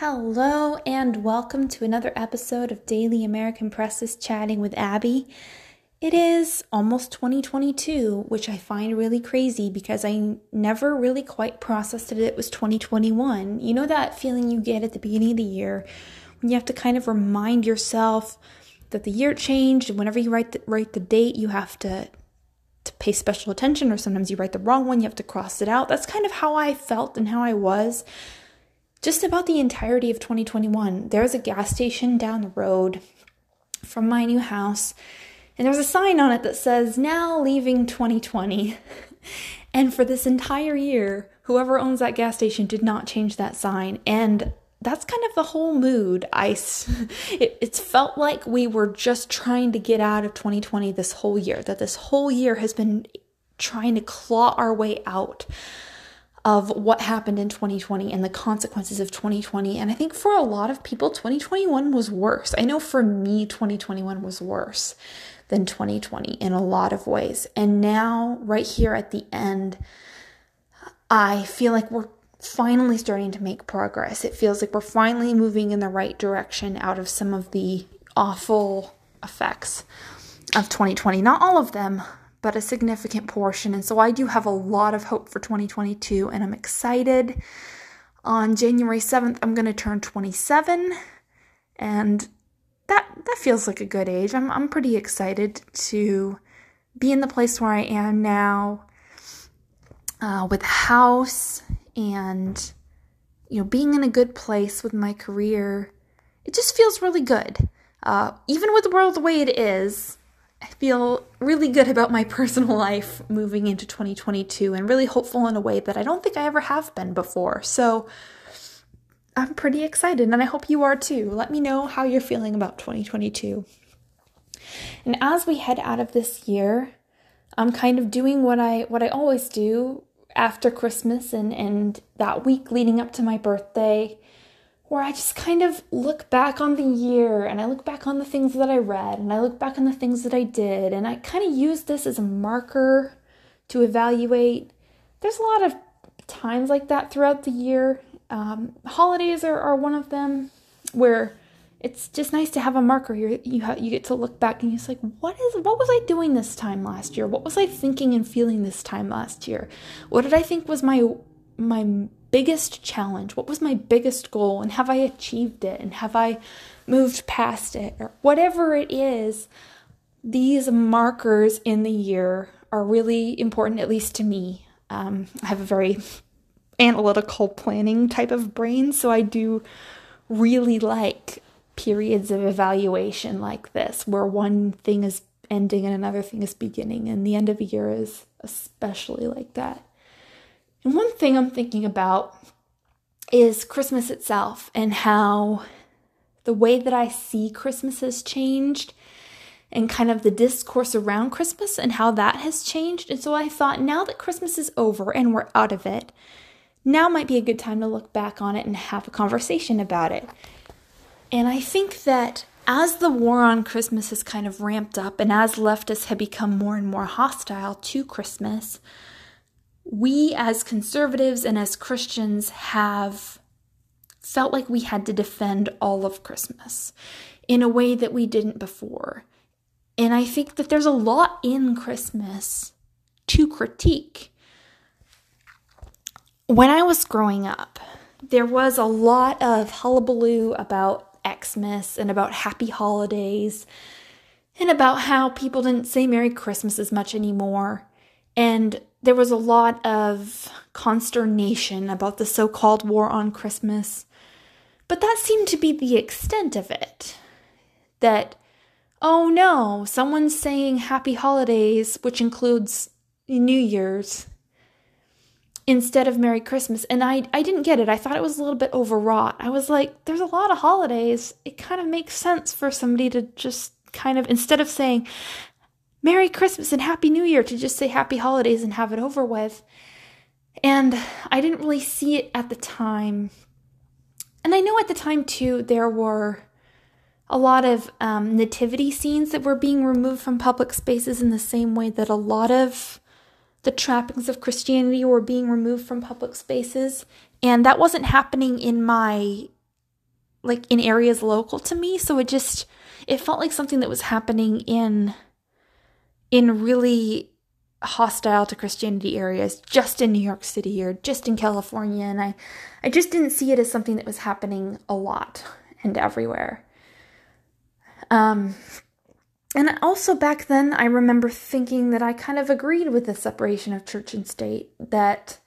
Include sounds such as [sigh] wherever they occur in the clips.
Hello, and welcome to another episode of Daily American Presses Chatting with Abby. It is almost 2022, which I find really crazy because I never really quite processed it. It was 2021. You know that feeling you get at the beginning of the year when you have to kind of remind yourself that the year changed, and whenever you write the, write the date, you have to to pay special attention, or sometimes you write the wrong one, you have to cross it out. That's kind of how I felt and how I was just about the entirety of 2021. There's a gas station down the road from my new house, and there's a sign on it that says, Now leaving 2020. [laughs] and for this entire year, whoever owns that gas station did not change that sign. And that's kind of the whole mood. I, [laughs] it, it's felt like we were just trying to get out of 2020 this whole year, that this whole year has been trying to claw our way out of what happened in 2020 and the consequences of 2020. And I think for a lot of people, 2021 was worse. I know for me, 2021 was worse than 2020 in a lot of ways. And now, right here at the end, I feel like we're finally starting to make progress. It feels like we're finally moving in the right direction out of some of the awful effects of 2020. Not all of them, but a significant portion. And so I do have a lot of hope for 2022, and I'm excited. On January 7th, I'm going to turn 27, and that that feels like a good age. I'm I'm pretty excited to be in the place where I am now, uh, with a house and you know being in a good place with my career. It just feels really good. Uh, even with the world the way it is, I feel really good about my [laughs] personal life moving into 2022 and really hopeful in a way that I don't think I ever have been before. So I'm pretty excited and I hope you are too. Let me know how you're feeling about 2022. And as we head out of this year, I'm kind of doing what I what I always do after Christmas and and that week leading up to my birthday where I just kind of look back on the year and I look back on the things that I read and I look back on the things that I did and I kind of use this as a marker to evaluate. There's a lot of times like that throughout the year. Um, holidays are, are one of them where it's just nice to have a marker here. You ha- you get to look back and you're like, what is what was I doing this time last year? What was I thinking and feeling this time last year? What did I think was my my biggest challenge? What was my biggest goal? And have I achieved it? And have I moved past it? Or whatever it is, these markers in the year are really important, at least to me. Um, I have a very analytical planning type of brain, so I do really like periods of evaluation like this, where one thing is ending and another thing is beginning, and the end of a year is especially like that. One thing I'm thinking about is Christmas itself and how the way that I see Christmas has changed and kind of the discourse around Christmas and how that has changed. And so I thought now that Christmas is over and we're out of it, now might be a good time to look back on it and have a conversation about it. And I think that as the war on Christmas has kind of ramped up and as leftists have become more and more hostile to Christmas, we as conservatives and as Christians have felt like we had to defend all of Christmas in a way that we didn't before. And I think that there's a lot in Christmas to critique. When I was growing up, there was a lot of hullabaloo about Xmas and about happy holidays and about how people didn't say Merry Christmas as much anymore. And there was a lot of consternation about the so called war on Christmas, but that seemed to be the extent of it. That, oh no, someone's saying happy holidays, which includes New Year's, instead of Merry Christmas. And I, I didn't get it. I thought it was a little bit overwrought. I was like, there's a lot of holidays. It kind of makes sense for somebody to just kind of, instead of saying Merry Christmas and Happy New Year to just say Happy Holidays and have it over with. And I didn't really see it at the time. And I know at the time too, there were a lot of um, nativity scenes that were being removed from public spaces in the same way that a lot of the trappings of Christianity were being removed from public spaces. And that wasn't happening in my like in areas local to me. So it just it felt like something that was happening in in really hostile to Christianity areas just in New York City or just in California and I I just didn't see it as something that was happening a lot and everywhere. Um and also back then I remember thinking that I kind of agreed with the separation of church and state that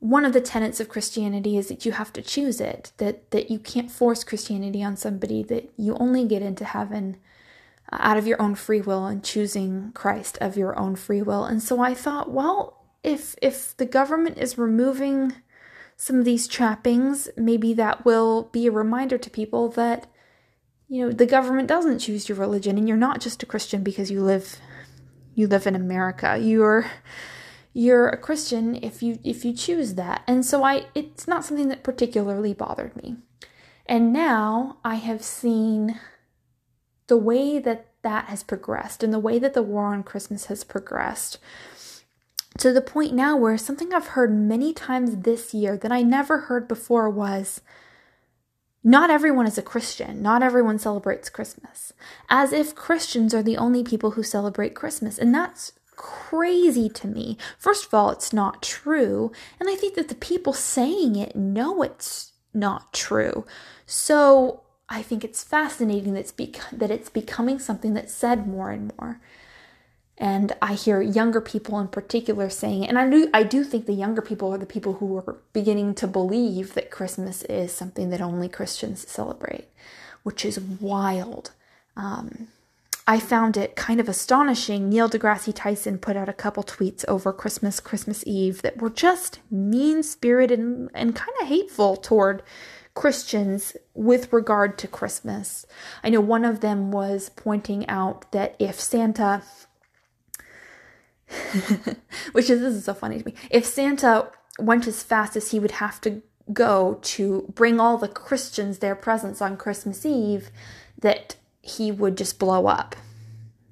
one of the tenets of Christianity is that you have to choose it, that that you can't force Christianity on somebody, that you only get into heaven out of your own free will and choosing Christ of your own free will. And so I thought, well, if if the government is removing some of these trappings, maybe that will be a reminder to people that you know the government doesn't choose your religion and you're not just a Christian because you live you live in America. You're you're a Christian if you if you choose that. And so I it's not something that particularly bothered me. And now I have seen the way that that has progressed and the way that the war on Christmas has progressed to the point now where something I've heard many times this year that I never heard before was not everyone is a Christian. Not everyone celebrates Christmas. As if Christians are the only people who celebrate Christmas. And that's crazy to me. First of all, it's not true, and I think that the people saying it know it's not true. So I think it's fascinating that it's, bec- that it's becoming something that's said more and more. And I hear younger people in particular saying. And I do, I do think the younger people are the people who are beginning to believe that Christmas is something that only Christians celebrate, which is wild. Um, I found it kind of astonishing. Neil deGrasse Tyson put out a couple tweets over Christmas, Christmas Eve that were just mean spirited and, and kind of hateful toward Christians with regard to Christmas. I know one of them was pointing out that if Santa, [laughs] which is this is so funny to me, if Santa went as fast as he would have to go to bring all the Christians their presents on Christmas Eve, that he would just blow up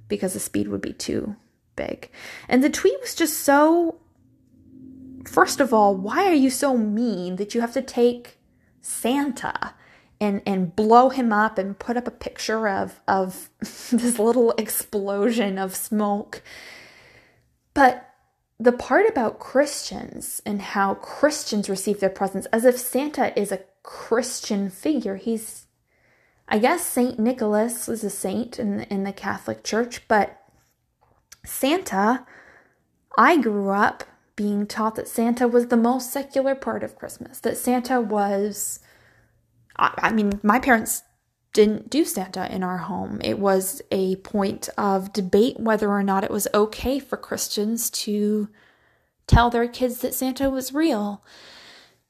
because the speed would be too big. And the tweet was just so first of all, why are you so mean that you have to take Santa and and blow him up and put up a picture of of [laughs] this little explosion of smoke? But the part about Christians and how Christians receive their presents as if Santa is a Christian figure. He's I guess Saint Nicholas is a saint in the, in the Catholic Church, but Santa, I grew up being taught that Santa was the most secular part of Christmas. That Santa was, I, mean, my parents didn't do Santa in our home. It was a point of debate whether or not it was okay for Christians to tell their kids that Santa was real.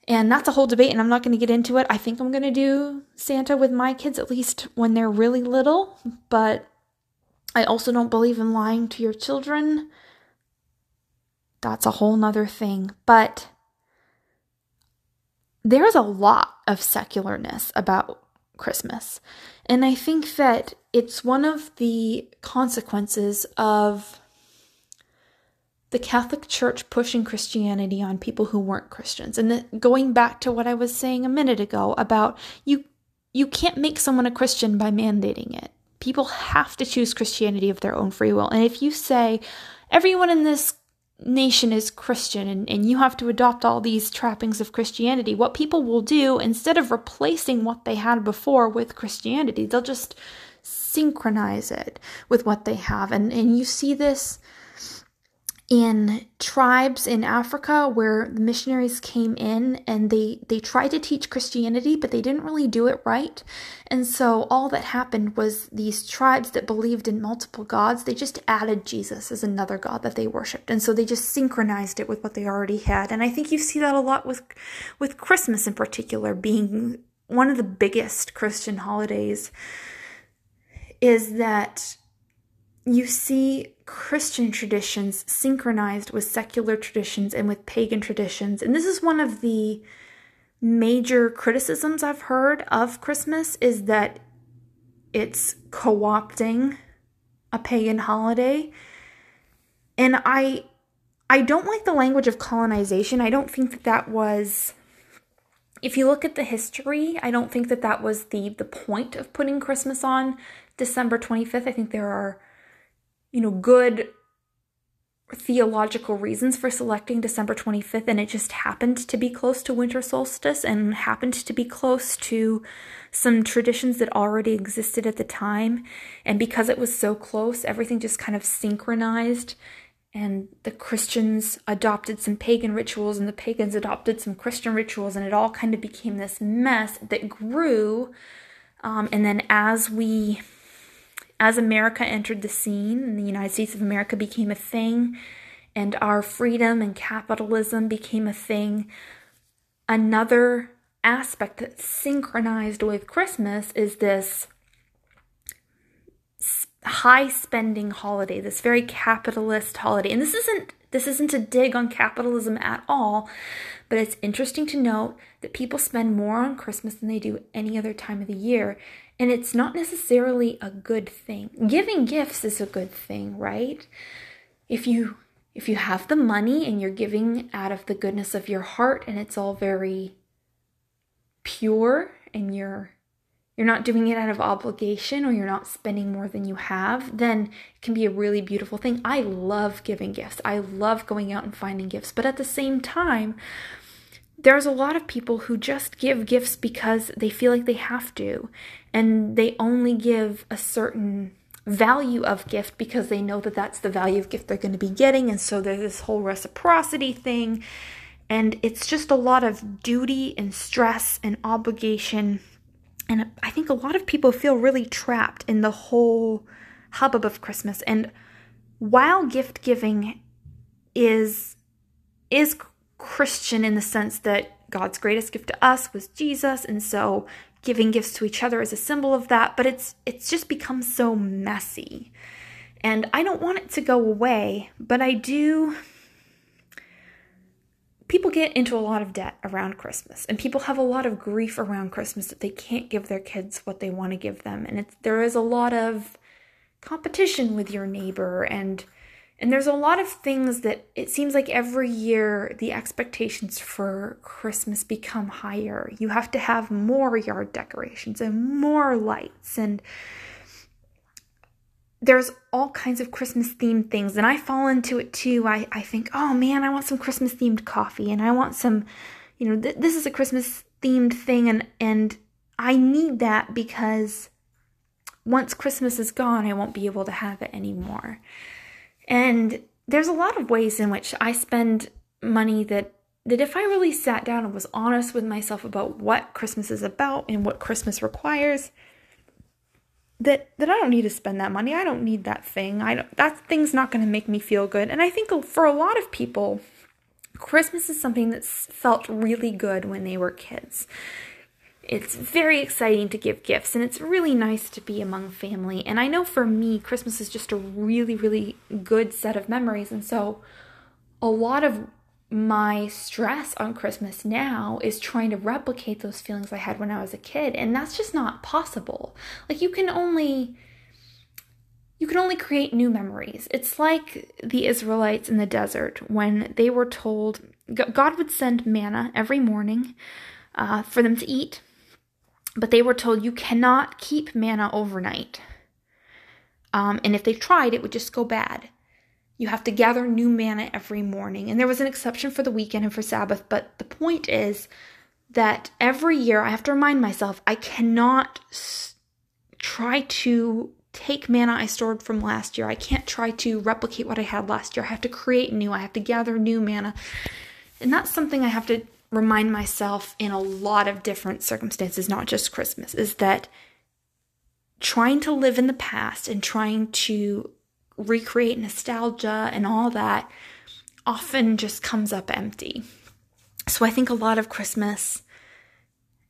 And that's a whole debate, and I'm not going to get into it. I think I'm going to do Santa with my kids, at least when they're really little, but I also don't believe in lying to your children. That's a whole nother thing. But there's a lot of secularness about Christmas. And I think that it's one of the consequences of the Catholic Church pushing Christianity on people who weren't Christians. And the, going back to what I was saying a minute ago about you you can't make someone a Christian by mandating it. People have to choose Christianity of their own free will. And if you say everyone in this nation is Christian and, and you have to adopt all these trappings of Christianity, what people will do instead of replacing what they had before with Christianity, they'll just synchronize it with what they have. And and you see this in tribes in Africa where the missionaries came in and they they tried to teach Christianity but they didn't really do it right. And so all that happened was these tribes that believed in multiple gods, they just added Jesus as another god that they worshiped. And so they just synchronized it with what they already had. And I think you see that a lot with with Christmas in particular being one of the biggest Christian holidays is that you see Christian traditions synchronized with secular traditions and with pagan traditions. And this is one of the major criticisms I've heard of Christmas is that it's co-opting a pagan holiday. And I I don't like the language of colonization. I don't think that that was if you look at the history, I don't think that that was the the point of putting Christmas on December 25th. I think there are you know good theological reasons for selecting December 25th and it just happened to be close to winter solstice and happened to be close to some traditions that already existed at the time and because it was so close everything just kind of synchronized and the Christians adopted some pagan rituals, and the pagans adopted some Christian rituals, and it all kind of became this mess that grew. Um, and then as we, as America entered the scene, and the United States of America became a thing, and our freedom and capitalism became a thing, another aspect that synchronized with Christmas is this high spending holiday, this very capitalist holiday. And this isn't this isn't a dig on capitalism at all, but it's interesting to note that people spend more on Christmas than they do any other time of the year, and it's not necessarily a good thing. Giving gifts is a good thing, right? If you if you have the money and you're giving out of the goodness of your heart and it's all very pure and you're you're not doing it out of obligation or you're not spending more than you have, then it can be a really beautiful thing. I love giving gifts. I love going out and finding gifts. But at the same time, there's a lot of people who just give gifts because they feel like they have to. And they only give a certain value of gift because they know that that's the value of gift they're going to be getting. And so there's this whole reciprocity thing. And it's just a lot of duty and stress and obligation and I think a lot of people feel really trapped in the whole hubbub of Christmas. And while gift giving is is Christian in the sense that God's greatest gift to us was Jesus, and so giving gifts to each other is a symbol of that, but it's it's just become so messy. And I don't want it to go away, but I do people get into a lot of debt around Christmas, and people have a lot of grief around Christmas that they can't give their kids what they want to give them, and it's there is a lot of competition with your neighbor and and there's a lot of things that it seems like every year the expectations for Christmas become higher. You have to have more yard decorations and more lights and there's all kinds of Christmas themed things, and I fall into it too. I, I think, oh man, I want some Christmas themed coffee, and I want some, you know, th- this is a Christmas themed thing, and and I need that because once Christmas is gone, I won't be able to have it anymore. And there's a lot of ways in which I spend money that that if I really sat down and was honest with myself about what Christmas is about and what Christmas requires, that that I don't need to spend that money. I don't need that thing. I don't, that thing's not going to make me feel good. And I think for a lot of people, Christmas is something that's felt really good when they were kids. It's very exciting to give gifts and it's really nice to be among family. And I know for me, Christmas is just a really, really good set of memories. And so a lot of my stress on Christmas now is trying to replicate those feelings I had when I was a kid and that's just not possible. Like you can only you can only create new memories. It's like the Israelites in the desert when they were told God would send manna every morning uh, for them to eat, but they were told you cannot keep manna overnight. Um, and if they tried, it would just go bad. You have to gather new manna every morning. And there was an exception for the weekend and for Sabbath, but the point is that every year I have to remind myself I cannot s- try to take manna I stored from last year. I can't try to replicate what I had last year. I have to create new. I have to gather new manna. And that's something I have to remind myself in a lot of different circumstances, not just Christmas, is that trying to live in the past and trying to recreate nostalgia and all that often just comes up empty. So I think a lot of Christmas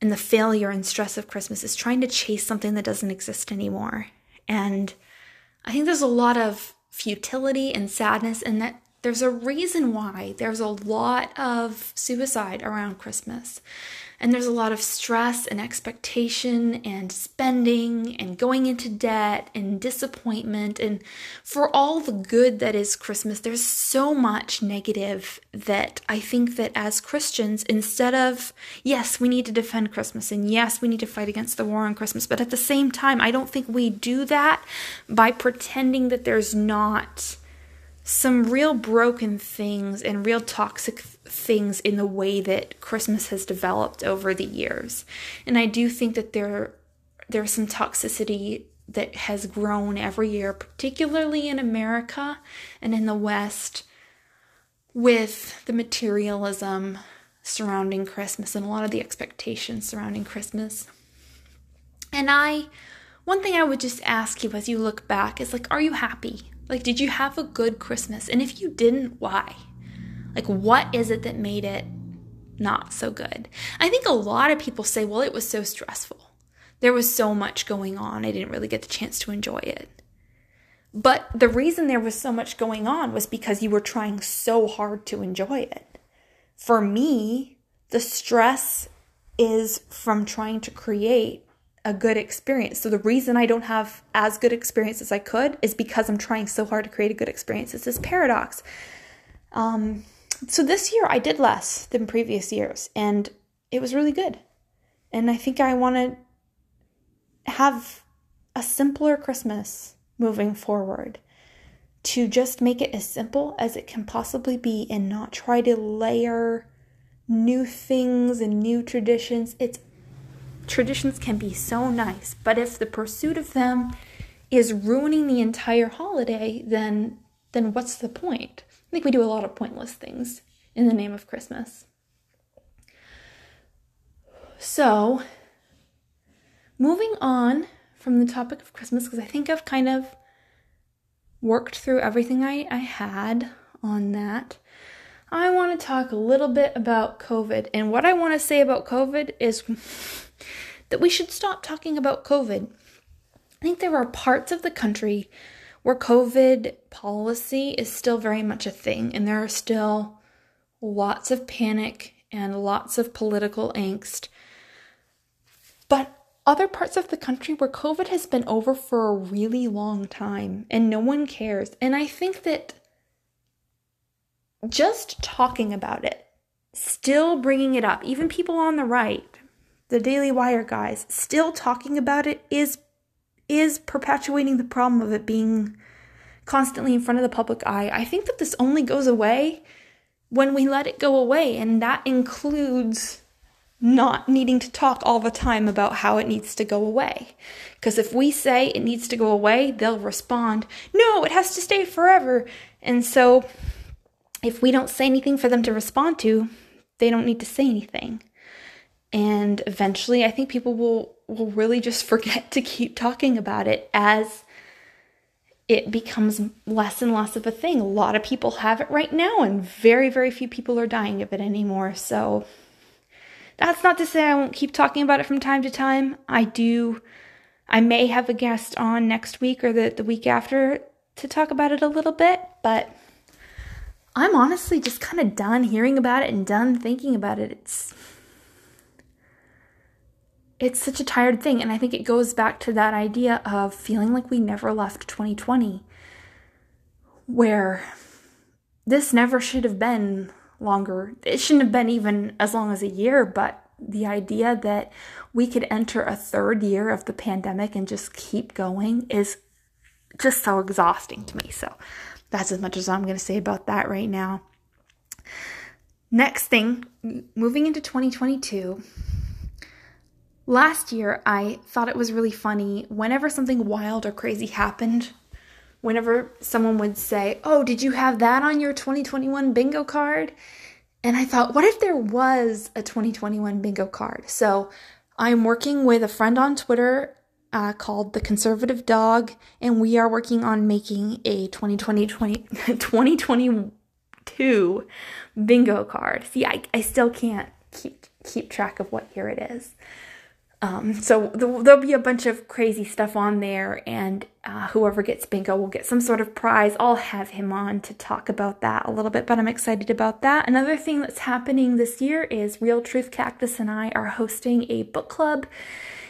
and the failure and stress of Christmas is trying to chase something that doesn't exist anymore. And I think there's a lot of futility and sadness in that there's a reason why there's a lot of suicide around Christmas. And there's a lot of stress and expectation and spending and going into debt and disappointment. And for all the good that is Christmas, there's so much negative that I think that as Christians, instead of, yes, we need to defend Christmas and yes, we need to fight against the war on Christmas, but at the same time, I don't think we do that by pretending that there's not some real broken things and real toxic things in the way that Christmas has developed over the years. And I do think that there there's some toxicity that has grown every year, particularly in America and in the West, with the materialism surrounding Christmas and a lot of the expectations surrounding Christmas. And I, one thing I would just ask you as you look back is like, are you happy? Like, did you have a good Christmas? And if you didn't, why? Like, what is it that made it not so good? I think a lot of people say, well, it was so stressful. There was so much going on. I didn't really get the chance to enjoy it. But the reason there was so much going on was because you were trying so hard to enjoy it. For me, the stress is from trying to create a good experience. So the reason I don't have as good experience as I could is because I'm trying so hard to create a good experience. It's this paradox. Um, so this year I did less than previous years, and it was really good. And I think I want to have a simpler Christmas moving forward to just make it as simple as it can possibly be and not try to layer new things and new traditions. It's traditions can be so nice, but if the pursuit of them is ruining the entire holiday, then then what's the point? I think we do a lot of pointless things in the name of Christmas. So, moving on from the topic of Christmas, because I think I've kind of worked through everything I, I had on that. I want to talk a little bit about COVID. And what I want to say about COVID is [laughs] that we should stop talking about COVID. I think there are parts of the country where COVID policy is still very much a thing, and there are still lots of panic and lots of political angst. But other parts of the country where COVID has been over for a really long time and no one cares. And I think that just talking about it, still bringing it up, even people on the right, the Daily Wire guys, still talking about it is is perpetuating the problem of it being constantly in front of the public eye. I think that this only goes away when we let it go away, and that includes not needing to talk all the time about how it needs to go away. Because if we say it needs to go away, they'll respond, no, it has to stay forever. And so if we don't say anything for them to respond to, they don't need to say anything and eventually i think people will will really just [laughs] forget to keep talking about it as it becomes less and less of a thing. A lot of people have it right now and very very few people are dying of it anymore. So that's not to say i won't keep talking about it from time to time. I do i may have a guest on next week or the, the week after to talk about it a little bit but i'm honestly just kind of done hearing about it and done thinking about it. It's it's such a tired thing. And I think it goes back to that idea of feeling like we never left 2020, where this never should have been longer. It shouldn't have been even as long as a year, but the idea that we could enter a third year of the pandemic and just keep going is just so exhausting to me. So that's as much as I'm going to say about that right now. Next thing, moving into 2022 Last year, I thought it was really funny whenever something wild or crazy happened, whenever someone would say, Oh, did you have that on your 2021 bingo card? And I thought, what if there was a 2021 bingo card? So I'm working with a friend on Twitter uh, called The Conservative Dog, and we are working on making a 2020, 2022 bingo card. See, I, I still can't keep keep track of what year it is. Um, so there'll be a bunch of crazy stuff on there, and uh, whoever gets bingo will get some sort of prize. I'll have him on to talk about that a little bit, but I'm excited about that. Another thing that's happening this year is Real Truth Cactus and I are hosting a book club.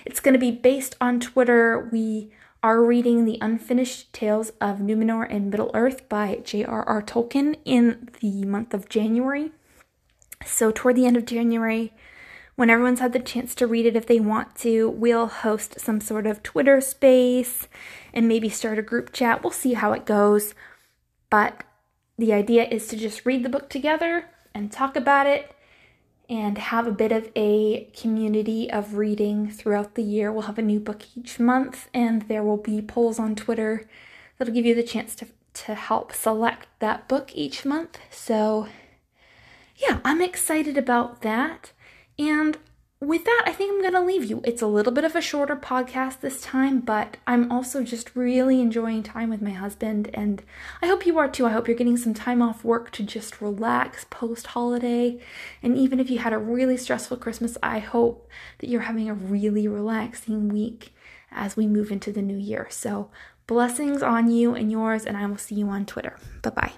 It's going to be based on Twitter. We are reading The Unfinished Tales of Numenor and Middle Earth by J.R.R. Tolkien in the month of January. So, toward the end of January, when everyone's had the chance to read it if they want to, we'll host some sort of Twitter space and maybe start a group chat. We'll see how it goes. But the idea is to just read the book together and talk about it and have a bit of a community of reading throughout the year. We'll have a new book each month, and there will be polls on Twitter that'll give you the chance to, to help select that book each month. So, yeah, I'm excited about that. And with that, I think I'm going to leave you. It's a little bit of a shorter podcast this time, but I'm also just really enjoying time with my husband. And I hope you are too. I hope you're getting some time off work to just relax post holiday. And even if you had a really stressful Christmas, I hope that you're having a really relaxing week as we move into the new year. So, blessings on you and yours, and I will see you on Twitter. Bye bye.